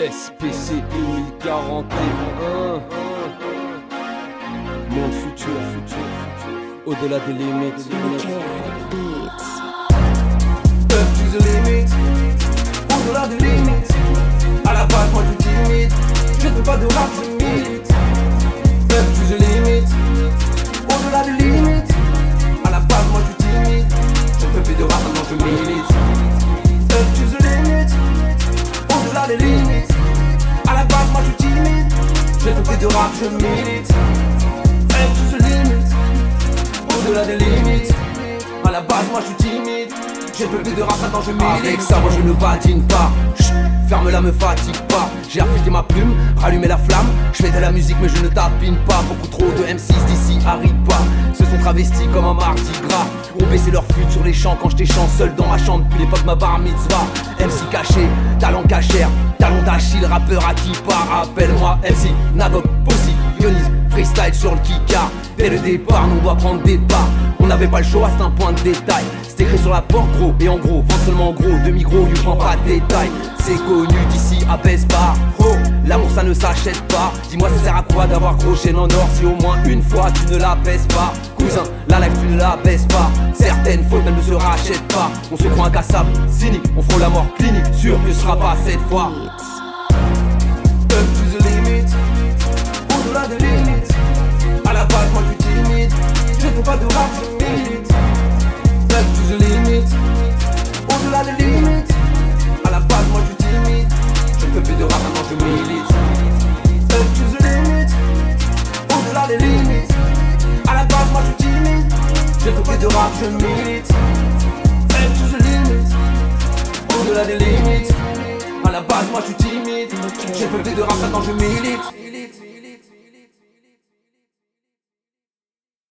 SPC 2041 Monde futur, futur, au-delà des limites. Up to the limit, au-delà des limites. À la base, moi je timide, je ne pas de rap, je milite. Up to the limit, au-delà des limites. À la base, moi je timide, je ne fais plus de rap, je de rap, je milite. Up to the limit, au-delà des limites. À la base, moi je suis timide. J'ai peu de rap maintenant je milite. Avec ça, moi je ne badine pas. Ferme-la, me fatigue pas. J'ai affûté ma plume, rallumé la flamme. Je fais de la musique, mais je ne tapine pas. Beaucoup trop de M6 d'ici arrivent pas. Se sont travestis comme un mardi gras. Ont baissé leur flûte sur les champs quand j'étais chant seul dans ma chambre depuis l'époque ma bar mitzvah. MC caché, talent cachère, talent d'Achille, rappeur à qui part. Appelle-moi MC, Nadok, Pussy, Ionis, freestyle sur le kikar. Dès le départ, nous on doit prendre des parts. On n'avait pas le choix, c'est un point de détail. C'est écrit sur la porte gros et en gros, vente seulement en gros, demi gros, lui prends pas de détails. C'est connu d'ici à pas Oh, l'amour ça ne s'achète pas. Dis-moi ça sert à quoi d'avoir gros chaîne en or si au moins une fois tu ne la baisses pas? Cousin, la life tu ne la baisses pas. Certaines fautes elles ne se rachètent pas. On se croit incassable, cynique, on frôle la mort clinique. Sûr que ce sera pas cette fois. Moi je suis timide. Je fais pas de rap, je milite. Up to the limit, au-delà des limites. À la base, moi je suis timide. Je fais plus de rap, maintenant je milite. Up to the limit, au-delà des limites. À la base, moi je suis timide. Je fais plus de rap, je milite. Up to the limit, au-delà des limites. À la base, moi je suis timide. Je fais plus de rap, maintenant je milite.